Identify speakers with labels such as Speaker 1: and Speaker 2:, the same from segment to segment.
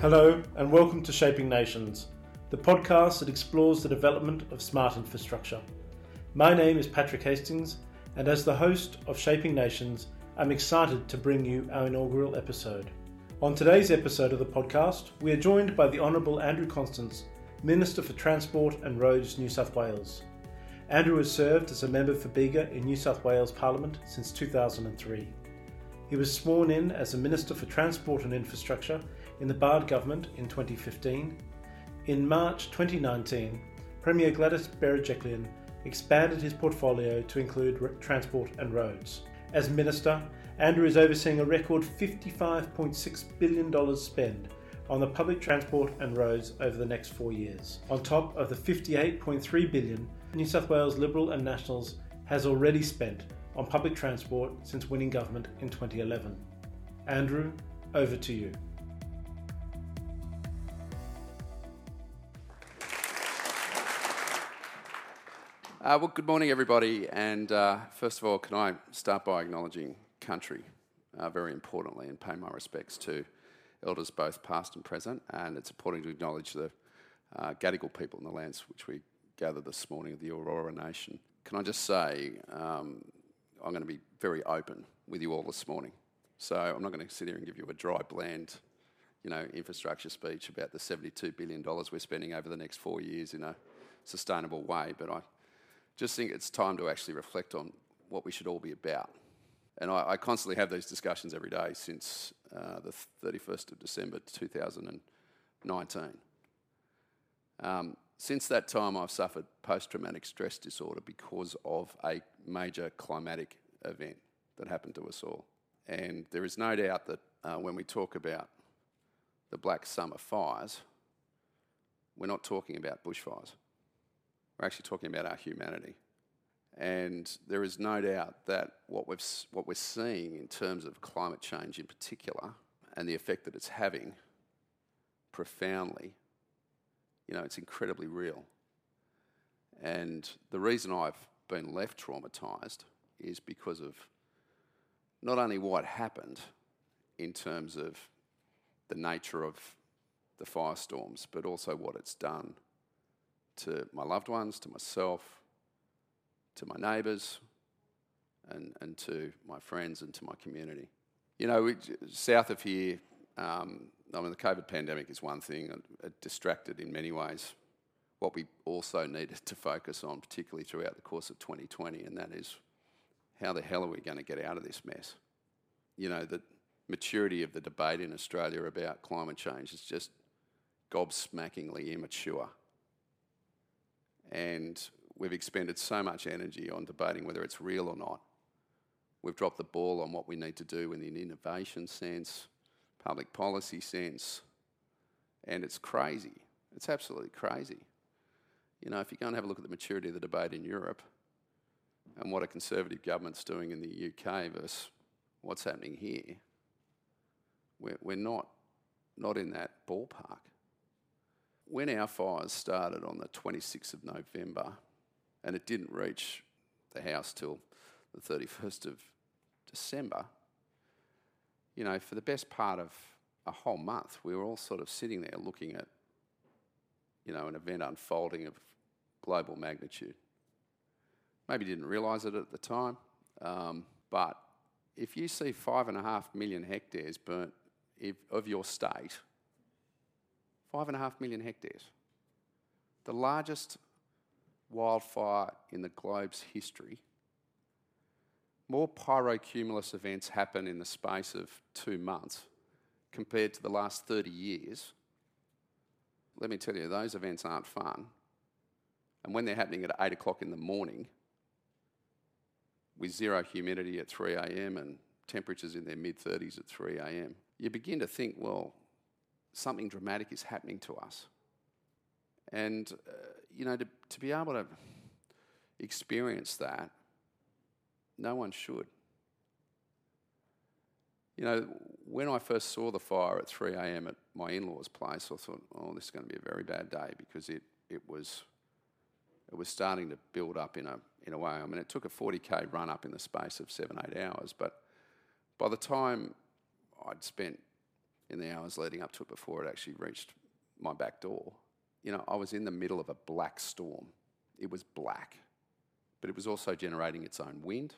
Speaker 1: Hello, and welcome to Shaping Nations, the podcast that explores the development of smart infrastructure. My name is Patrick Hastings, and as the host of Shaping Nations, I'm excited to bring you our inaugural episode. On today's episode of the podcast, we are joined by the Honourable Andrew Constance, Minister for Transport and Roads, New South Wales. Andrew has served as a member for Bega in New South Wales Parliament since 2003. He was sworn in as a Minister for Transport and Infrastructure in the Baird government in 2015. In March 2019, Premier Gladys Berejiklian expanded his portfolio to include transport and roads. As Minister, Andrew is overseeing a record $55.6 billion spend on the public transport and roads over the next four years, on top of the 58.3 billion New South Wales Liberal and Nationals has already spent on public transport since winning government in 2011. Andrew, over to you.
Speaker 2: Uh, well, good morning, everybody. And uh, first of all, can I start by acknowledging country, uh, very importantly, and pay my respects to elders both past and present. And it's important to acknowledge the uh, Gadigal people in the lands which we gather this morning of the Eora Nation. Can I just say, um, I'm going to be very open with you all this morning. So I'm not going to sit here and give you a dry, bland, you know, infrastructure speech about the $72 billion we're spending over the next four years in a sustainable way, but I just think it's time to actually reflect on what we should all be about. And I, I constantly have these discussions every day since uh, the 31st of December 2019. Um, since that time, I've suffered post traumatic stress disorder because of a major climatic event that happened to us all. And there is no doubt that uh, when we talk about the Black Summer fires, we're not talking about bushfires. We're actually talking about our humanity. And there is no doubt that what, we've, what we're seeing in terms of climate change in particular and the effect that it's having profoundly you know, it's incredibly real. And the reason I've been left traumatized is because of not only what happened in terms of the nature of the firestorms, but also what it's done to my loved ones, to myself, to my neighbours, and, and to my friends and to my community. You know, we, south of here, um, I mean, the COVID pandemic is one thing, it distracted in many ways what we also needed to focus on, particularly throughout the course of 2020, and that is how the hell are we going to get out of this mess? You know, the maturity of the debate in Australia about climate change is just gobsmackingly immature. And we've expended so much energy on debating whether it's real or not. We've dropped the ball on what we need to do in the innovation sense, public policy sense, and it's crazy. It's absolutely crazy. You know, if you go and have a look at the maturity of the debate in Europe and what a conservative government's doing in the UK versus what's happening here, we're, we're not, not in that ballpark. When our fires started on the 26th of November, and it didn't reach the House till the 31st of December, you know, for the best part of a whole month, we were all sort of sitting there looking at, you know, an event unfolding of global magnitude. Maybe didn't realise it at the time, um, but if you see five and a half million hectares burnt of your state, five and a half million hectares, the largest wildfire in the globe's history more pyrocumulus events happen in the space of two months compared to the last 30 years, let me tell you, those events aren't fun. And when they're happening at 8 o'clock in the morning, with zero humidity at 3 a.m. and temperatures in their mid 30s at 3 a.m., you begin to think, well, something dramatic is happening to us. And, uh, you know, to, to be able to experience that no one should. You know, when I first saw the fire at 3 a.m. at my in law's place, I thought, oh, this is going to be a very bad day because it, it, was, it was starting to build up in a, in a way. I mean, it took a 40k run up in the space of seven, eight hours, but by the time I'd spent in the hours leading up to it before it actually reached my back door. You know, I was in the middle of a black storm. It was black, but it was also generating its own wind.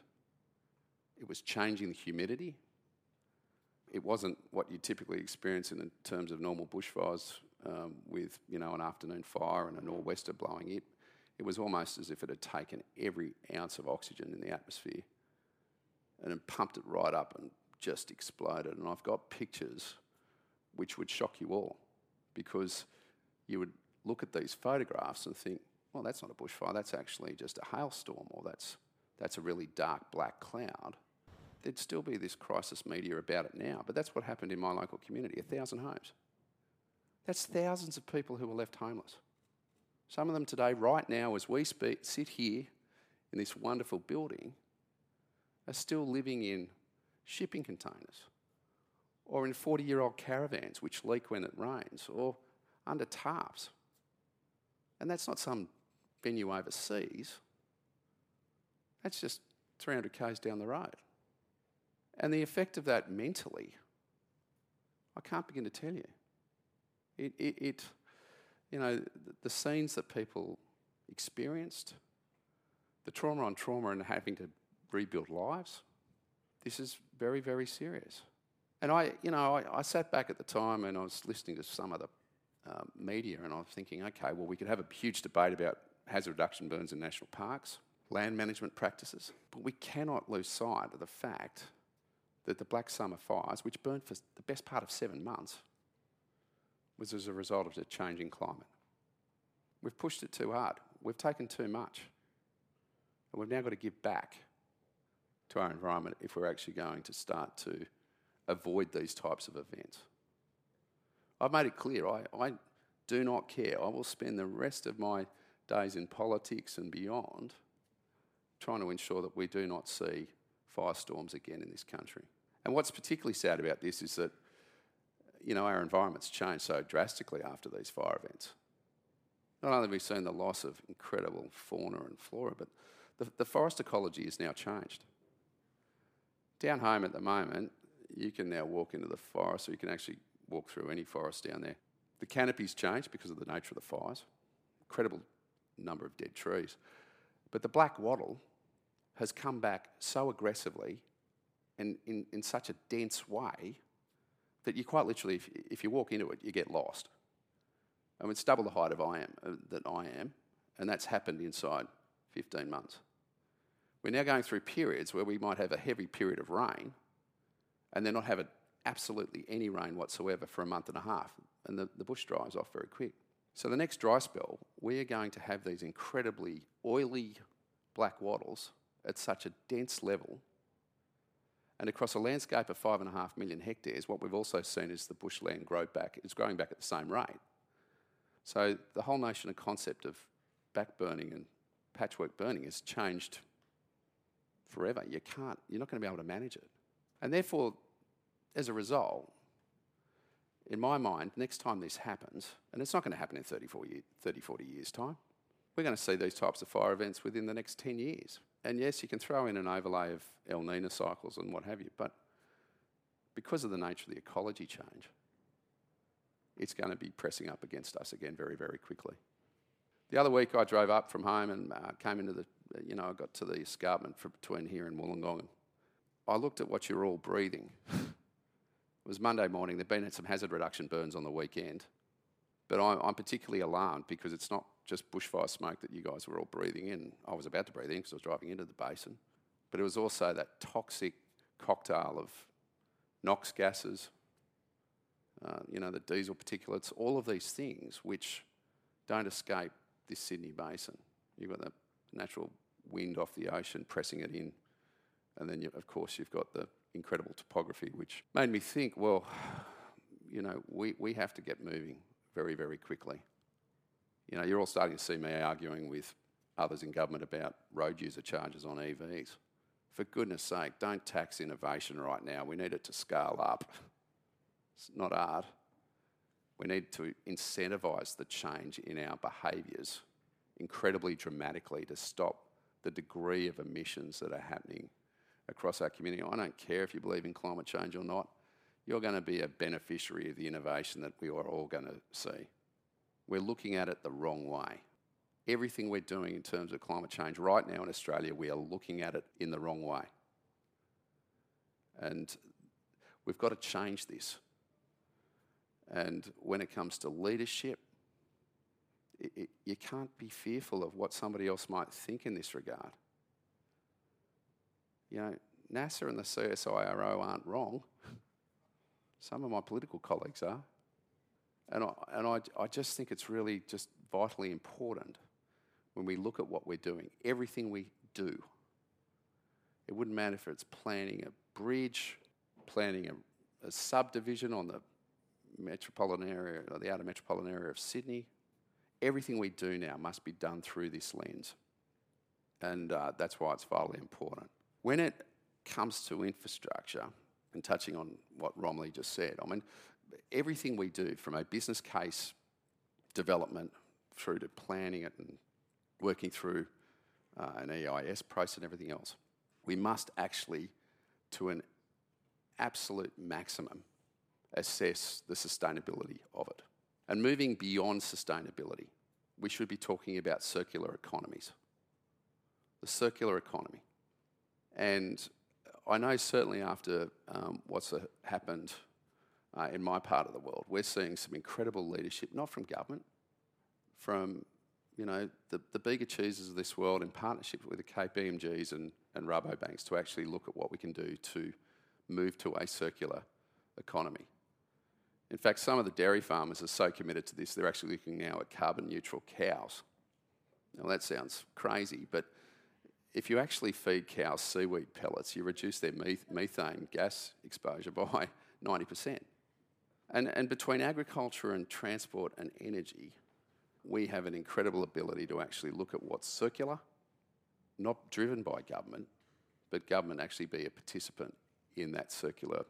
Speaker 2: It was changing the humidity. It wasn't what you typically experience in terms of normal bushfires um, with, you know, an afternoon fire and a nor'wester blowing it. It was almost as if it had taken every ounce of oxygen in the atmosphere and then pumped it right up and just exploded. And I've got pictures which would shock you all because you would look at these photographs and think, well, that's not a bushfire, that's actually just a hailstorm, or that's, that's a really dark black cloud. There'd still be this crisis media about it now, but that's what happened in my local community a thousand homes. That's thousands of people who were left homeless. Some of them today, right now, as we speak, sit here in this wonderful building, are still living in shipping containers or in 40 year old caravans which leak when it rains or under tarps. And that's not some venue overseas, that's just 300 k's down the road. And the effect of that mentally, I can't begin to tell you. It, it, it you know, the, the scenes that people experienced, the trauma on trauma and having to rebuild lives, this is very, very serious. And I, you know, I, I, sat back at the time and I was listening to some of the um, media and I was thinking, okay, well, we could have a huge debate about hazard reduction burns in national parks, land management practices, but we cannot lose sight of the fact that the Black Summer fires, which burned for the best part of seven months, was as a result of the changing climate. We've pushed it too hard. We've taken too much. And we've now got to give back to our environment if we're actually going to start to avoid these types of events. I've made it clear I, I do not care. I will spend the rest of my days in politics and beyond trying to ensure that we do not see firestorms again in this country. And what's particularly sad about this is that, you know, our environment's changed so drastically after these fire events. Not only have we seen the loss of incredible fauna and flora, but the, the forest ecology has now changed. Down home at the moment, you can now walk into the forest, or you can actually walk through any forest down there. The canopy's changed because of the nature of the fires, incredible number of dead trees. But the black wattle has come back so aggressively and in, in such a dense way that you quite literally, if, if you walk into it, you get lost. I mean, it's double the height of I am, uh, that I am, and that's happened inside 15 months. We're now going through periods where we might have a heavy period of rain and then not have absolutely any rain whatsoever for a month and a half, and the, the bush dries off very quick. So, the next dry spell, we are going to have these incredibly oily black wattles at such a dense level. And across a landscape of five and a half million hectares, what we've also seen is the bushland grow back, it's growing back at the same rate. So, the whole notion and concept of back burning and patchwork burning has changed forever. You can't, you're not going to be able to manage it. And therefore, as a result, in my mind, next time this happens, and it's not going to happen in 30, 40, 30, 40 years' time, we're going to see these types of fire events within the next 10 years. And yes, you can throw in an overlay of El Nino cycles and what have you, but because of the nature of the ecology change, it's going to be pressing up against us again very, very quickly. The other week, I drove up from home and uh, came into the, you know, I got to the escarpment between here and Wollongong. I looked at what you're all breathing. it was Monday morning. There'd been some hazard reduction burns on the weekend. But I'm, I'm, particularly alarmed because it's not just bushfire smoke that you guys were all breathing in. I was about to breathe in because I was driving into the basin. But it was also that toxic cocktail of NOx gases, uh, you know, the diesel particulates, all of these things which don't escape this Sydney basin. You've got the natural wind off the ocean pressing it in and then, you, of course, you've got the incredible topography, which made me think, well, you know, we, we have to get moving very, very quickly. You know, you're all starting to see me arguing with others in government about road user charges on EVs. For goodness sake, don't tax innovation right now. We need it to scale up. It's not art. We need to incentivise the change in our behaviours incredibly dramatically to stop the degree of emissions that are happening across our community. I don't care if you believe in climate change or not. you're going to be a beneficiary of the innovation that we are all going to see. We're looking at it the wrong way. Everything we're doing in terms of climate change right now in Australia, we are looking at it in the wrong way. And we've got to change this. And when it comes to leadership, it, it, you can't be fearful of what somebody else might think in this regard. You know, NASA and the CSIRO aren't wrong. Some of my political colleagues are. And, I, and I, I just think it's really just vitally important when we look at what we're doing, everything we do. It wouldn't matter if it's planning a bridge, planning a, a subdivision on the metropolitan area, the outer metropolitan area of Sydney. Everything we do now must be done through this lens. And uh, that's why it's vitally important. When it comes to infrastructure, and touching on what Romilly just said, I mean, everything we do from a business case development through to planning it and working through uh, an EIS process and everything else, we must actually, to an absolute maximum, assess the sustainability of it. And moving beyond sustainability, we should be talking about circular economies. The circular economy. And I know certainly after um, what's happened uh, in my part of the world, we're seeing some incredible leadership, not from government, from you know the, the Bega Cheeses of this world in partnership with the KPMGs and, and Rabobanks to actually look at what we can do to move to a circular economy. In fact, some of the dairy farmers are so committed to this, they're actually looking now at carbon neutral cows. Now, that sounds crazy, but if you actually feed cows seaweed pellets, you reduce their methane gas exposure by 90%. And, and between agriculture and transport and energy, we have an incredible ability to actually look at what's circular, not driven by government, but government actually be a participant in that circular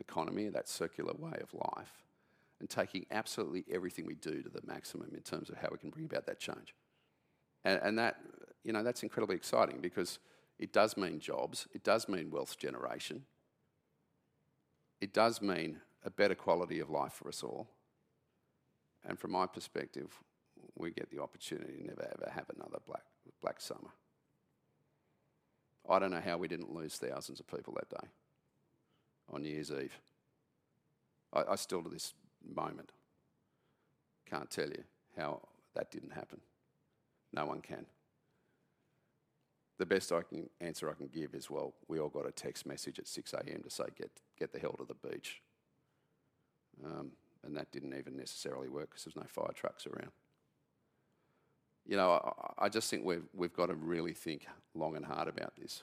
Speaker 2: economy, that circular way of life, and taking absolutely everything we do to the maximum in terms of how we can bring about that change. And, and that, you know, that's incredibly exciting because it does mean jobs, it does mean wealth generation, it does mean a better quality of life for us all. And from my perspective, we get the opportunity to never ever have another black, black summer. I don't know how we didn't lose thousands of people that day on New Year's Eve. I, I still, to this moment, can't tell you how that didn't happen. No one can. The best I can answer I can give is well, we all got a text message at 6 a.m. to say get get the hell to the beach, um, and that didn't even necessarily work because there's no fire trucks around. You know, I, I just think we've we've got to really think long and hard about this.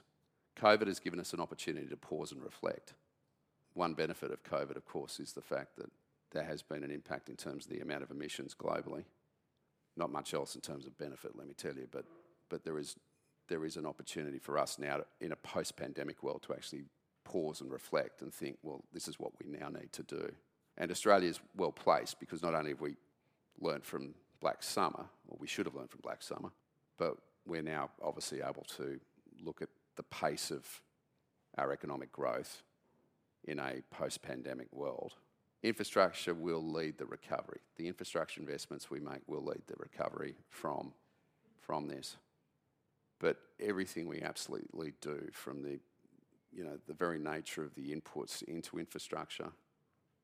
Speaker 2: COVID has given us an opportunity to pause and reflect. One benefit of COVID, of course, is the fact that there has been an impact in terms of the amount of emissions globally. Not much else in terms of benefit, let me tell you, but, but there, is, there is an opportunity for us now in a post pandemic world to actually pause and reflect and think, well, this is what we now need to do. And Australia is well placed because not only have we learned from Black Summer, or we should have learned from Black Summer, but we're now obviously able to look at the pace of our economic growth in a post pandemic world infrastructure will lead the recovery. The infrastructure investments we make will lead the recovery from, from this. But everything we absolutely do from the, you know, the very nature of the inputs into infrastructure,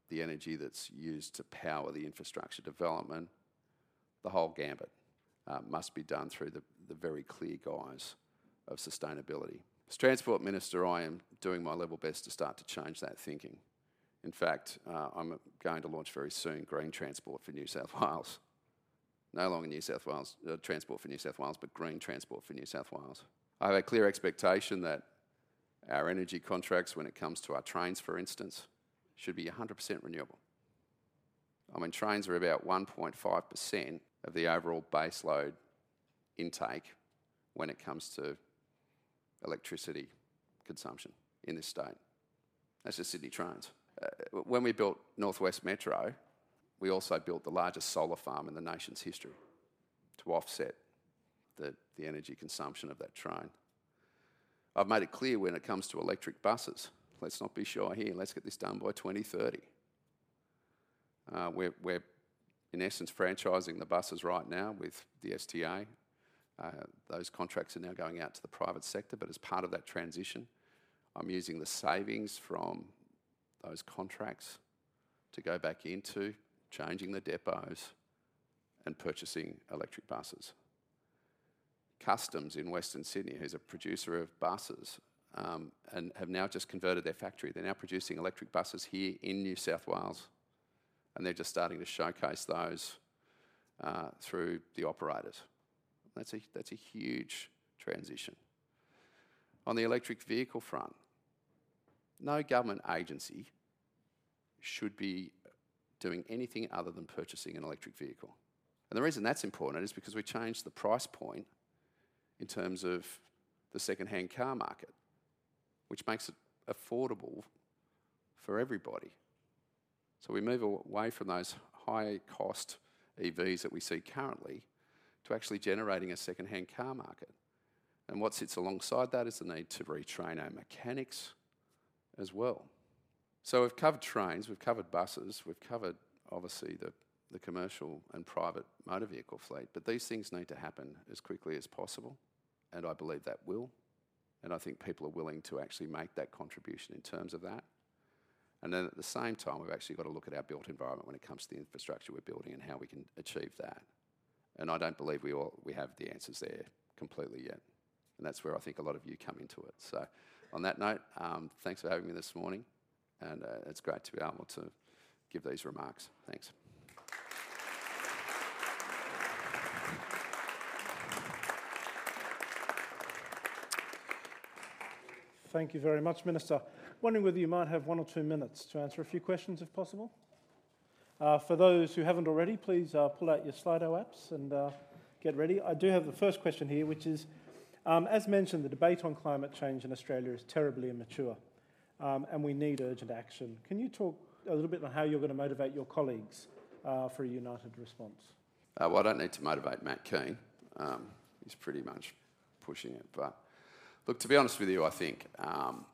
Speaker 2: the energy that's used to power the infrastructure development, the whole gambit uh, must be done through the, the very clear guise of sustainability. As Transport Minister, I am doing my level best to start to change that thinking. In fact, uh, I'm going to launch very soon green transport for New South Wales. No longer New South Wales uh, transport for New South Wales, but green transport for New South Wales. I have a clear expectation that our energy contracts, when it comes to our trains, for instance, should be 100% renewable. I mean, trains are about 1.5% of the overall baseload intake when it comes to electricity consumption in this state. That's just Sydney trains uh, when we built Northwest Metro, we also built the largest solar farm in the nation's history to offset the, the energy consumption of that train. I've made it clear when it comes to electric buses, Let's not be shy here. Let's get this done by 2030. Uh, we're, we're, in essence, franchising the buses right now with the STA. Uh, those contracts are now going out to the private sector, but as part of that transition, I'm using the savings from those contracts to go back into changing the depots and purchasing electric buses. Customs in Western Sydney, who's a producer of buses, um, and have now just converted their factory. They're now producing electric buses here in New South Wales, and they're just starting to showcase those uh, through the operators. That's a, that's a huge transition. On the electric vehicle front, no government agency should be doing anything other than purchasing an electric vehicle. And the reason that's important is because we changed the price point in terms of the second-hand car market, which makes it affordable for everybody. So we move away from those high-cost EVs that we see currently to actually generating a second-hand car market. And what sits alongside that is the need to retrain our mechanics as well. So we've covered trains, we've covered buses, we've covered obviously the, the commercial and private motor vehicle fleet, but these things need to happen as quickly as possible, and I believe that will. And I think people are willing to actually make that contribution in terms of that. And then at the same time, we've actually got to look at our built environment when it comes to the infrastructure we're building and how we can achieve that. And I don't believe we, all, we have the answers there completely yet. And that's where I think a lot of you come into it. So, on that note, um, thanks for having me this morning. And uh, it's great to be able to give these remarks. Thanks.
Speaker 1: Thank you very much, Minister. Wondering whether you might have one or two minutes to answer a few questions, if possible. Uh, for those who haven't already, please uh, pull out your Slido apps and uh, get ready. I do have the first question here, which is um, as mentioned, the debate on climate change in Australia is terribly immature um, and we need urgent action. Can you talk a little bit on how you're going to motivate your colleagues uh, for a united response?
Speaker 2: Uh, well, I don't need to motivate Matt Kean. Um, he's pretty much pushing it. But look, to be honest with you, I think, um,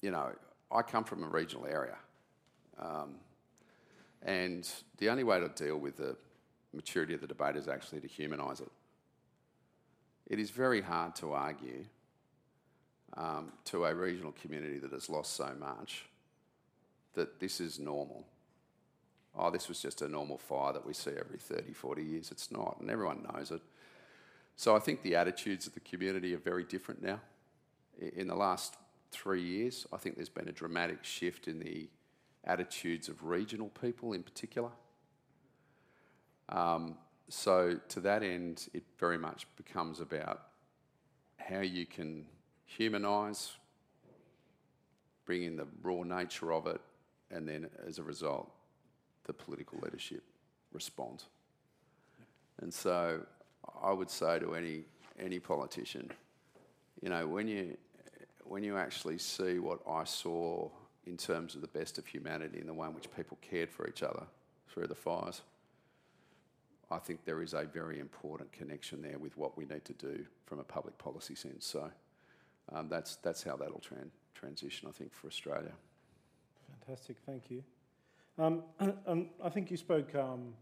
Speaker 2: you know, I come from a regional area. Um, and the only way to deal with the maturity of the debate is actually to humanise it. It is very hard to argue um, to a regional community that has lost so much that this is normal. Oh, this was just a normal fire that we see every 30, 40 years. It's not, and everyone knows it. So I think the attitudes of the community are very different now. In the last three years, I think there's been a dramatic shift in the attitudes of regional people in particular. Um, so, to that end, it very much becomes about how you can humanise, bring in the raw nature of it, and then as a result, the political leadership respond. And so, I would say to any any politician, you know, when you when you actually see what I saw in terms of the best of humanity and the way in which people cared for each other through the fires. I think there is a very important connection there with what we need to do from a public policy sense. So that's, that's how that'll tran- transition, I think, for Australia.
Speaker 1: Fantastic, thank you. Um, and I think you spoke um,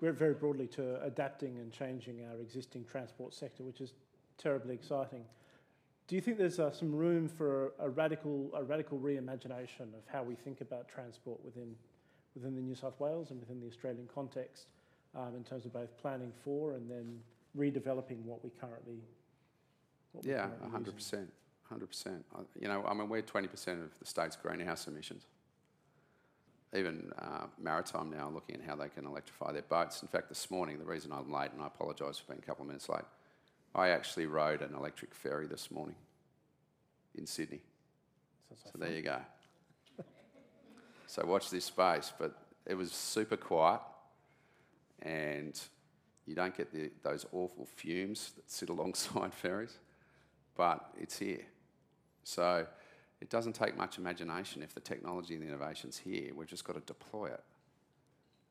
Speaker 1: very broadly to adapting and changing our existing transport sector, which is terribly exciting. Do you think there's uh, some room for a, radical, a radical reimagination of how we think about transport within, within the New South Wales and within the Australian context, um, in terms of both planning for and then redeveloping what we currently?
Speaker 2: Yeah, hundred percent, hundred percent. You know, I mean, we're twenty percent of the state's greenhouse emissions. Even uh, Maritime now looking at how they can electrify their boats. In fact, this morning, the reason I'm late, and I apologise for being a couple of minutes late I actually rode an electric ferry this morning in Sydney. So, there you go. so watch this space, but it was super quiet, and you don't get the, those awful fumes that sit alongside ferries, but it's here. So it doesn't take much imagination if the technology and the innovation's here. We've just got to deploy it.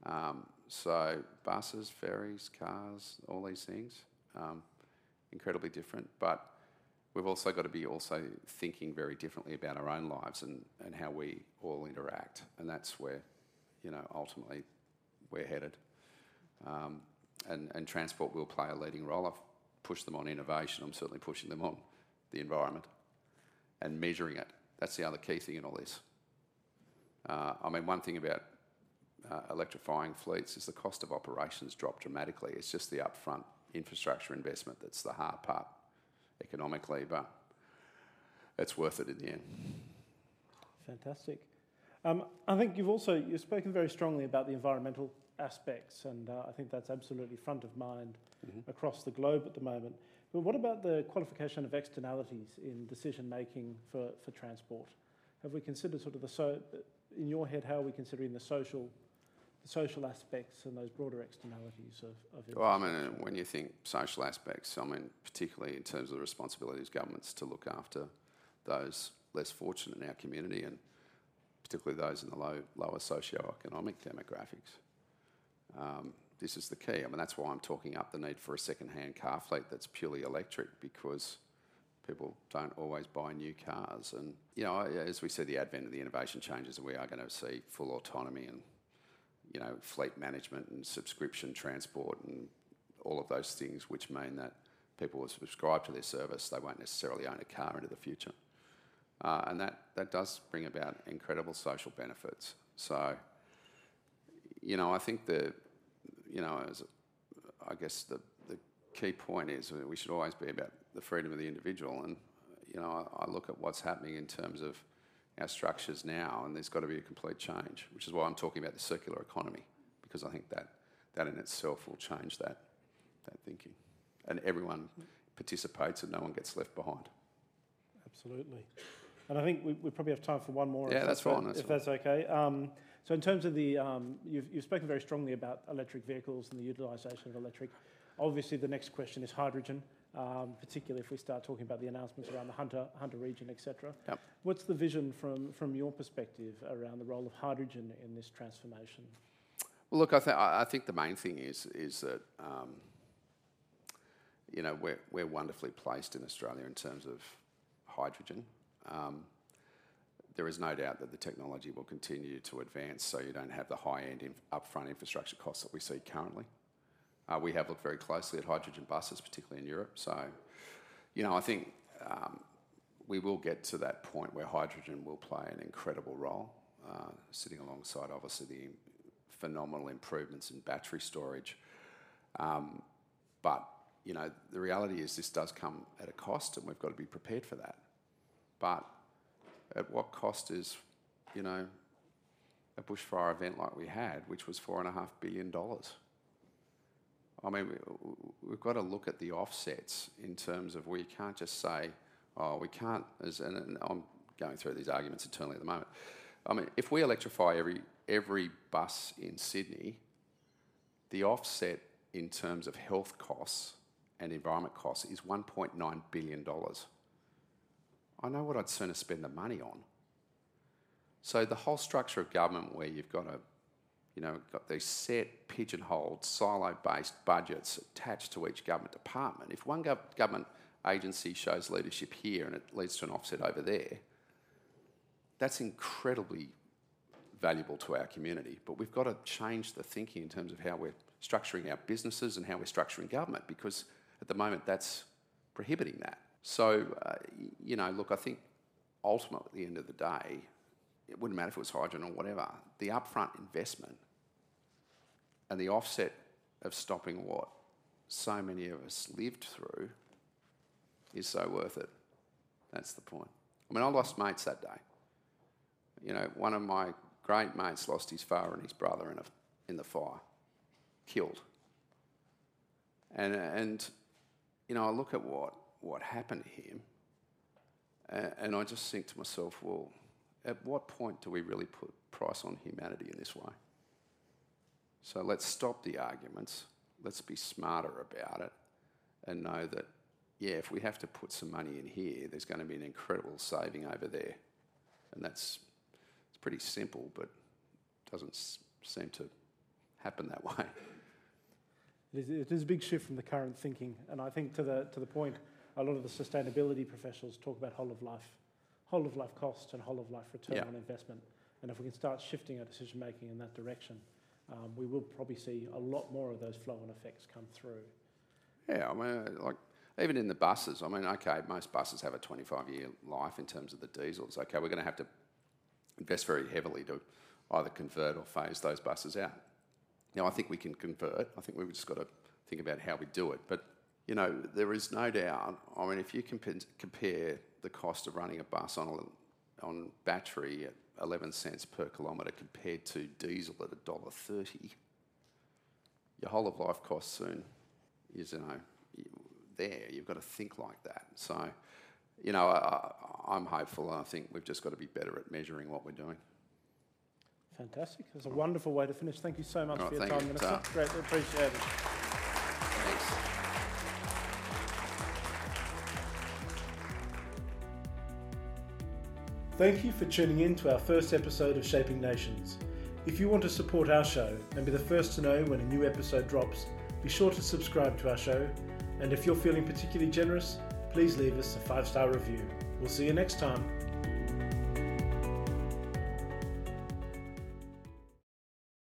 Speaker 2: Um, so buses, ferries, cars, all these things. Um, incredibly different. But we've also got to be also thinking very differently about our own lives and, and how we all interact. And that's where, you know, ultimately we're headed. Um, and, and transport will play a leading role. I've them on innovation. I'm certainly pushing them on the environment and measuring it. That's the other key thing in all this. Uh, I mean, one thing about uh, electrifying fleets is the cost of operations drop dramatically. It's just the upfront infrastructure investment that's the hard part economically, but it's worth it in the end.
Speaker 1: Fantastic. Um, I think you've also you've spoken very strongly about the environmental aspects, and uh, I think that's absolutely front of mind mm-hmm. across the globe at the moment. But what about the qualification of externalities in decision making for, for transport? Have we considered sort of the so in your head how are we considering the social the social aspects and those broader externalities of, of
Speaker 2: Well, I mean, when you think social aspects, I mean, particularly in terms of the responsibilities of governments to look after those less fortunate in our community and particularly those in the low, lower socio-economic demographics. Um, this is the key. I mean, that's why I'm talking up the need for a second-hand car fleet that's purely electric because people don't always buy new cars. And, you know, as we see the advent of the innovation changes, we are going to see full autonomy and, you know, fleet management and subscription transport and all of those things, which mean that people will subscribe to their service, they won't necessarily own a car into the future. Uh, and that, that does bring about incredible social benefits. So, you know, I think the, you know, as I guess the, the key point is we should always be about the freedom of the individual. And, you know, I, I look at what's happening in terms of our structures now, and there's got to be a complete change, which is why I'm talking about the circular economy, because I think that, that in itself will change that, that thinking. And everyone participates and no one gets left behind.
Speaker 1: Absolutely. And I think we, we probably have time for one more.
Speaker 2: Yeah, that's fine.
Speaker 1: That's if fine. that's okay. Um, so in terms of the, um, you've, you've spoken very strongly about electric vehicles and the utilisation of electric. Obviously, the next question is hydrogen, um, particularly if we start talking about the announcements around the Hunter, Hunter region, etc.
Speaker 2: Yep.
Speaker 1: What's the vision from, from your perspective around the role of hydrogen in this transformation?
Speaker 2: Well, look, I, th- I think the main thing is, is that, um, you know, we're, we're wonderfully placed in Australia in terms of hydrogen. Um, there is no doubt that the technology will continue to advance so you don't have the high-end upfront infrastructure costs that we see currently. Uh, we have looked very closely at hydrogen buses, particularly in Europe. So, you know, I think um, we will get to that point where hydrogen will play an incredible role, uh, sitting alongside obviously the phenomenal improvements in battery storage. Um, but, you know, the reality is this does come at a cost and we've got to be prepared for that. But at what cost is, you know, a bushfire event like we had, which was four and a half billion dollars? I mean, we, have got to look at the offsets in terms of we can't just say, oh, we can't, as, and I'm going through these arguments internally at the moment. I mean, if we electrify every, every bus in Sydney, the offset in terms of health costs and environment costs is $1.9 billion. I know what I'd sooner spend the money on. So the whole structure of government where you've got a, you know, got these set, pigeonholed, silo-based budgets attached to each government department. If one gov- government agency shows leadership here and it leads to an offset over there, that's incredibly valuable to our community. But we've got to change the thinking in terms of how we're structuring our businesses and how we're structuring government because at the moment that's prohibiting that. So, uh, you know, look, I think ultimately at the end of the day, it wouldn't matter if it was hydrogen or whatever, the upfront investment and the offset of stopping what so many of us lived through is so worth it. That's the point. I mean, I lost mates that day. You know, one of my great mates lost his father and his brother in, a, in the fire, killed. And, and, you know, I look at what what happened to him. And I just think to myself, well, at what point do we really put price on humanity in this way? So let's stop the arguments. Let's be smarter about it and know that, yeah, if we have to put some money in here, there's going to be an incredible saving over there. And that's it's pretty simple, but doesn't seem to happen that way.
Speaker 1: It is, it is a big shift from the current thinking. And I think to the, to the point, a lot of the sustainability professionals talk about whole of life, whole of life cost and whole of life return
Speaker 2: Yeah.
Speaker 1: on investment. And if we can start shifting our decision making in that direction, um, we will probably see a lot more of those flow on effects come through.
Speaker 2: Yeah, I mean, like even in the buses, I mean, okay, most buses have a 25 year life in terms of the diesels. Okay, we're going to have to invest very heavily to either convert or phase those buses out. Now, I think we can convert. I think we've just got to think about how we do it. But, you know, there is no doubt. I mean, if you compa- compare the cost of running a bus on, a, on battery at 11 cents per kilometre compared to diesel at $1.30, your whole of life cost soon is, you know, there. You've got to think like that. So, you know, I, I'm hopeful. and I think we've just got to be better at measuring what we're doing.
Speaker 1: Fantastic. That's a wonderful way to finish. Thank you so much
Speaker 2: All
Speaker 1: for your time,
Speaker 2: you.
Speaker 1: Minister. Greatly appreciated.
Speaker 2: Thanks.
Speaker 1: Thank you for tuning in to our first episode of Shaping Nations. If you want to support our show and be the first to know when a new episode drops, be sure to subscribe to our show. And if you're feeling particularly generous, please leave us a five star review. We'll see you next time.